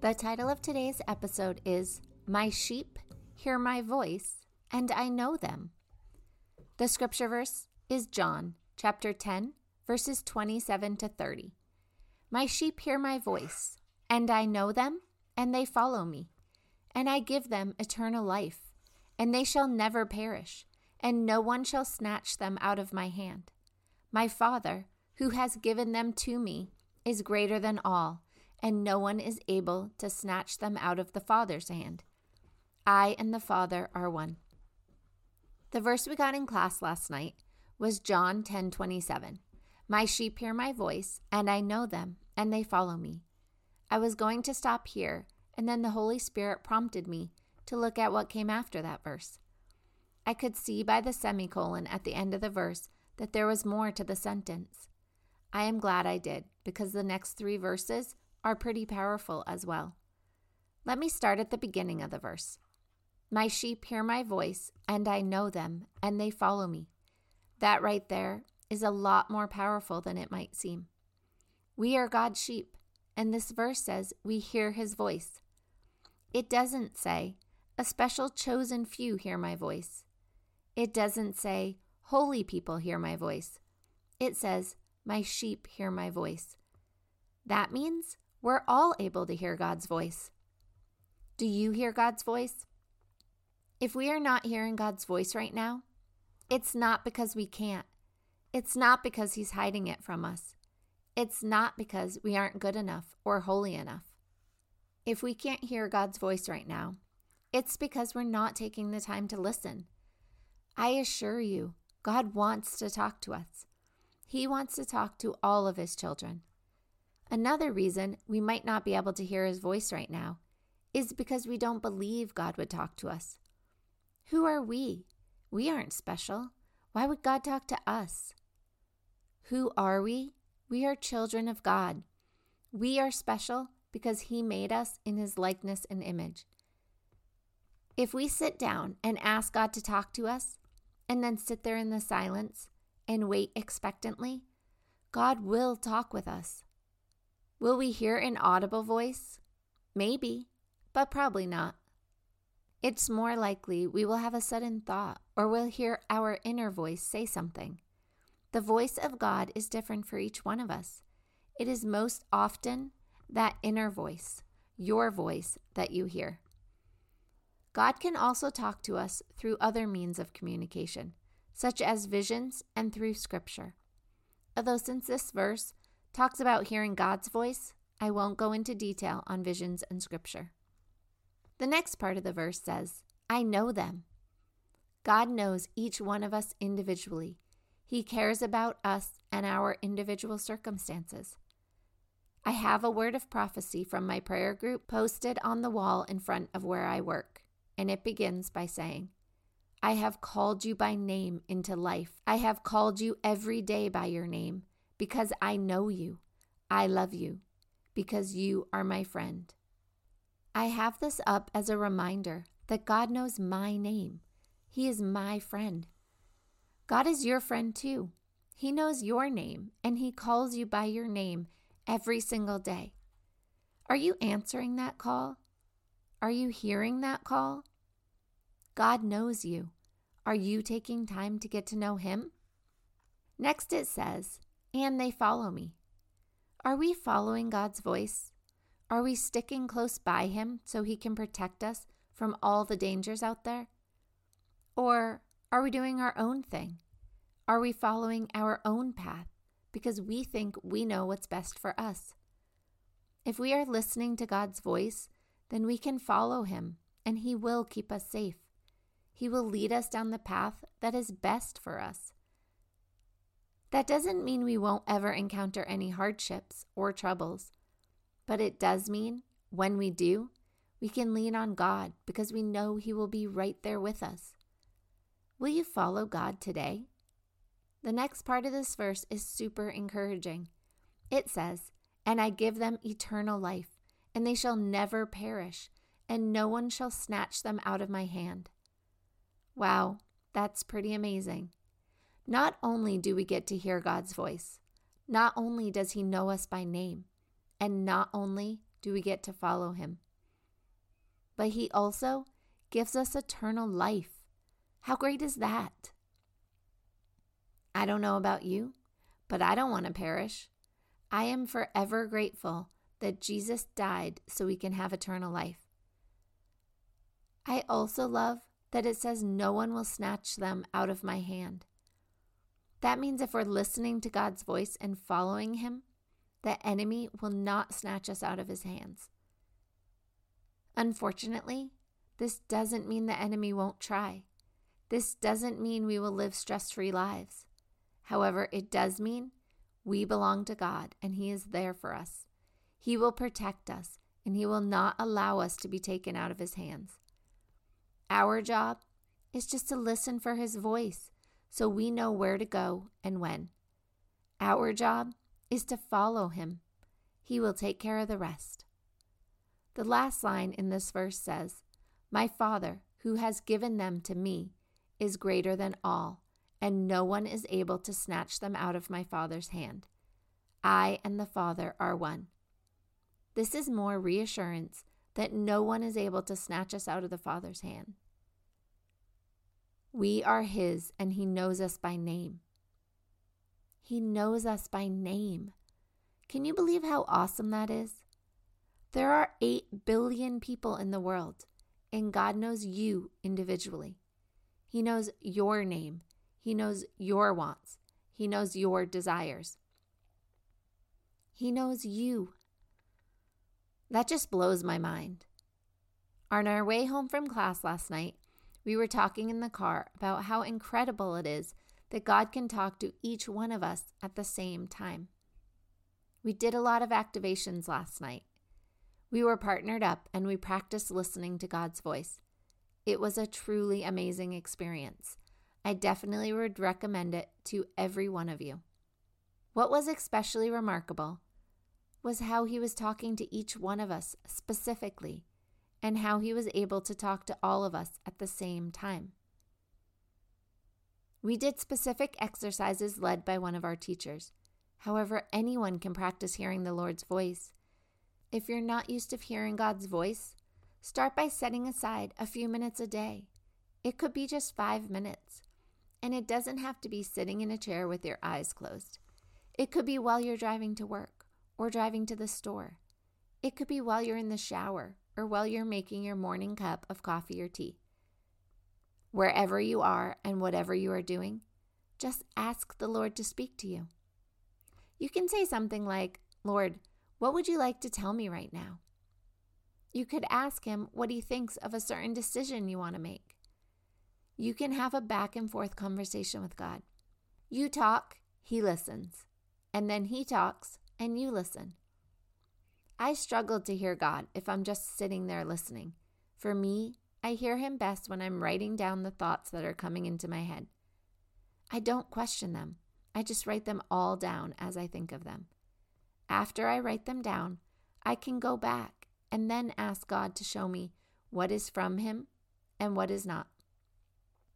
The title of today's episode is My Sheep Hear My Voice, and I Know Them. The scripture verse is John chapter 10, verses 27 to 30. My sheep hear my voice, and I know them, and they follow me. And I give them eternal life, and they shall never perish, and no one shall snatch them out of my hand. My Father, who has given them to me, is greater than all and no one is able to snatch them out of the Father's hand. I and the Father are one. The verse we got in class last night was John 10:27. My sheep hear my voice, and I know them, and they follow me. I was going to stop here, and then the Holy Spirit prompted me to look at what came after that verse. I could see by the semicolon at the end of the verse that there was more to the sentence. I am glad I did, because the next three verses are pretty powerful as well. Let me start at the beginning of the verse. My sheep hear my voice, and I know them, and they follow me. That right there is a lot more powerful than it might seem. We are God's sheep, and this verse says we hear his voice. It doesn't say, a special chosen few hear my voice. It doesn't say, holy people hear my voice. It says, my sheep hear my voice. That means we're all able to hear God's voice. Do you hear God's voice? If we are not hearing God's voice right now, it's not because we can't. It's not because He's hiding it from us. It's not because we aren't good enough or holy enough. If we can't hear God's voice right now, it's because we're not taking the time to listen. I assure you, God wants to talk to us. He wants to talk to all of His children. Another reason we might not be able to hear his voice right now is because we don't believe God would talk to us. Who are we? We aren't special. Why would God talk to us? Who are we? We are children of God. We are special because He made us in His likeness and image. If we sit down and ask God to talk to us, and then sit there in the silence and wait expectantly, God will talk with us. Will we hear an audible voice? Maybe, but probably not. It's more likely we will have a sudden thought or we'll hear our inner voice say something. The voice of God is different for each one of us. It is most often that inner voice, your voice, that you hear. God can also talk to us through other means of communication, such as visions and through Scripture. Although, since this verse talks about hearing God's voice, I won't go into detail on visions and scripture. The next part of the verse says, I know them. God knows each one of us individually. He cares about us and our individual circumstances. I have a word of prophecy from my prayer group posted on the wall in front of where I work, and it begins by saying, I have called you by name into life. I have called you every day by your name because I know you. I love you because you are my friend. I have this up as a reminder that God knows my name. He is my friend. God is your friend too. He knows your name and He calls you by your name every single day. Are you answering that call? Are you hearing that call? God knows you. Are you taking time to get to know Him? Next, it says, and they follow me. Are we following God's voice? Are we sticking close by Him so He can protect us from all the dangers out there? Or are we doing our own thing? Are we following our own path because we think we know what's best for us? If we are listening to God's voice, then we can follow Him and He will keep us safe. He will lead us down the path that is best for us. That doesn't mean we won't ever encounter any hardships or troubles, But it does mean when we do, we can lean on God because we know He will be right there with us. Will you follow God today? The next part of this verse is super encouraging. It says, And I give them eternal life, and they shall never perish, and no one shall snatch them out of my hand. Wow, that's pretty amazing. Not only do we get to hear God's voice, not only does He know us by name, and not only do we get to follow Him, but He also gives us eternal life. How great is that? I don't know about you, but I don't want to perish. I am forever grateful that Jesus died so we can have eternal life. I also love that it says no one will snatch them out of my hand. That means if we're listening to God's voice and following Him, the enemy will not snatch us out of His hands. Unfortunately, this doesn't mean the enemy won't try. This doesn't mean we will live stress free lives. However, it does mean we belong to God and He is there for us. He will protect us and He will not allow us to be taken out of His hands. Our job is just to listen for His voice so we know where to go and when. Our job is to follow Him. He will take care of the rest. The last line in this verse says, My Father, who has given them to me, is greater than all, and no one is able to snatch them out of my Father's hand. I and the Father are one. This is more reassurance that no one is able to snatch us out of the Father's hand. We are His, and He knows us by name. He knows us by name. Can you believe how awesome that is? There are 8 billion people in the world, and God knows you individually. He knows your name, He knows your wants, He knows your desires. He knows you. That just blows my mind. On our way home from class last night, we were talking in the car about how incredible it is that God can talk to each one of us at the same time. We did a lot of activations last night. We were partnered up and we practiced listening to God's voice. It was a truly amazing experience. I definitely would recommend it to every one of you. What was especially remarkable was how he was talking to each one of us specifically and how he was able to talk to all of us at the same time. We did specific exercises led by one of our teachers. However, anyone can practice hearing the Lord's voice. If you're not used to hearing God's voice, start by setting aside a few minutes a day. It could be just five minutes. And it doesn't have to be sitting in a chair with your eyes closed. It could be while you're driving to work or driving to the store. It could be while you're in the shower or while you're making your morning cup of coffee or tea. Wherever you are and whatever you are doing, just ask the Lord to speak to you. You can say something like, Lord, what would you like to tell me right now? You could ask him what he thinks of a certain decision you want to make. You can have a back and forth conversation with God. You talk, he listens, and then he talks, and you listen. I struggle to hear God if I'm just sitting there listening. For me, I hear him best when I'm writing down the thoughts that are coming into my head. I don't question them, I just write them all down as I think of them. After I write them down, I can go back and then ask God to show me what is from Him and what is not.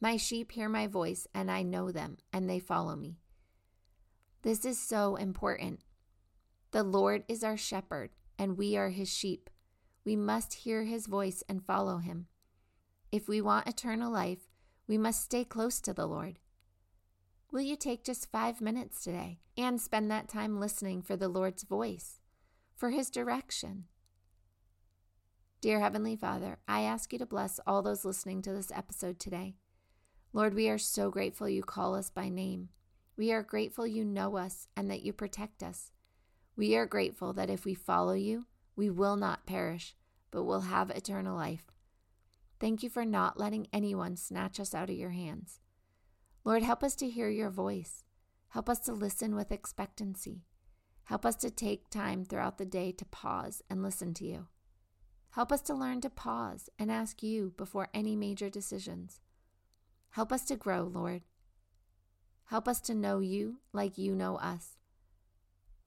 My sheep hear my voice, and I know them, and they follow me. This is so important. The Lord is our shepherd, and we are his sheep. We must hear his voice and follow him. If we want eternal life, we must stay close to the Lord. Will you take just five minutes today and spend that time listening for the Lord's voice, for His direction? Dear Heavenly Father, I ask you to bless all those listening to this episode today. Lord, we are so grateful you call us by name. We are grateful you know us and that you protect us. We are grateful that if we follow you, we will not perish, but will have eternal life. Thank you for not letting anyone snatch us out of your hands. Lord, help us to hear your voice. Help us to listen with expectancy. Help us to take time throughout the day to pause and listen to you. Help us to learn to pause and ask you before any major decisions. Help us to grow, Lord. Help us to know you like you know us.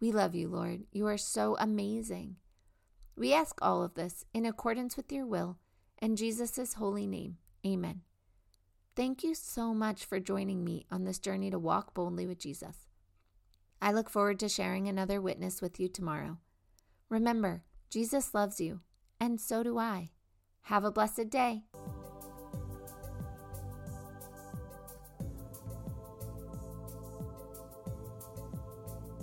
We love you, Lord. You are so amazing. We ask all of this in accordance with your will in Jesus' holy name. Amen. Thank you so much for joining me on this journey to walk boldly with Jesus. I look forward to sharing another witness with you tomorrow. Remember, Jesus loves you, and so do I. Have a blessed day.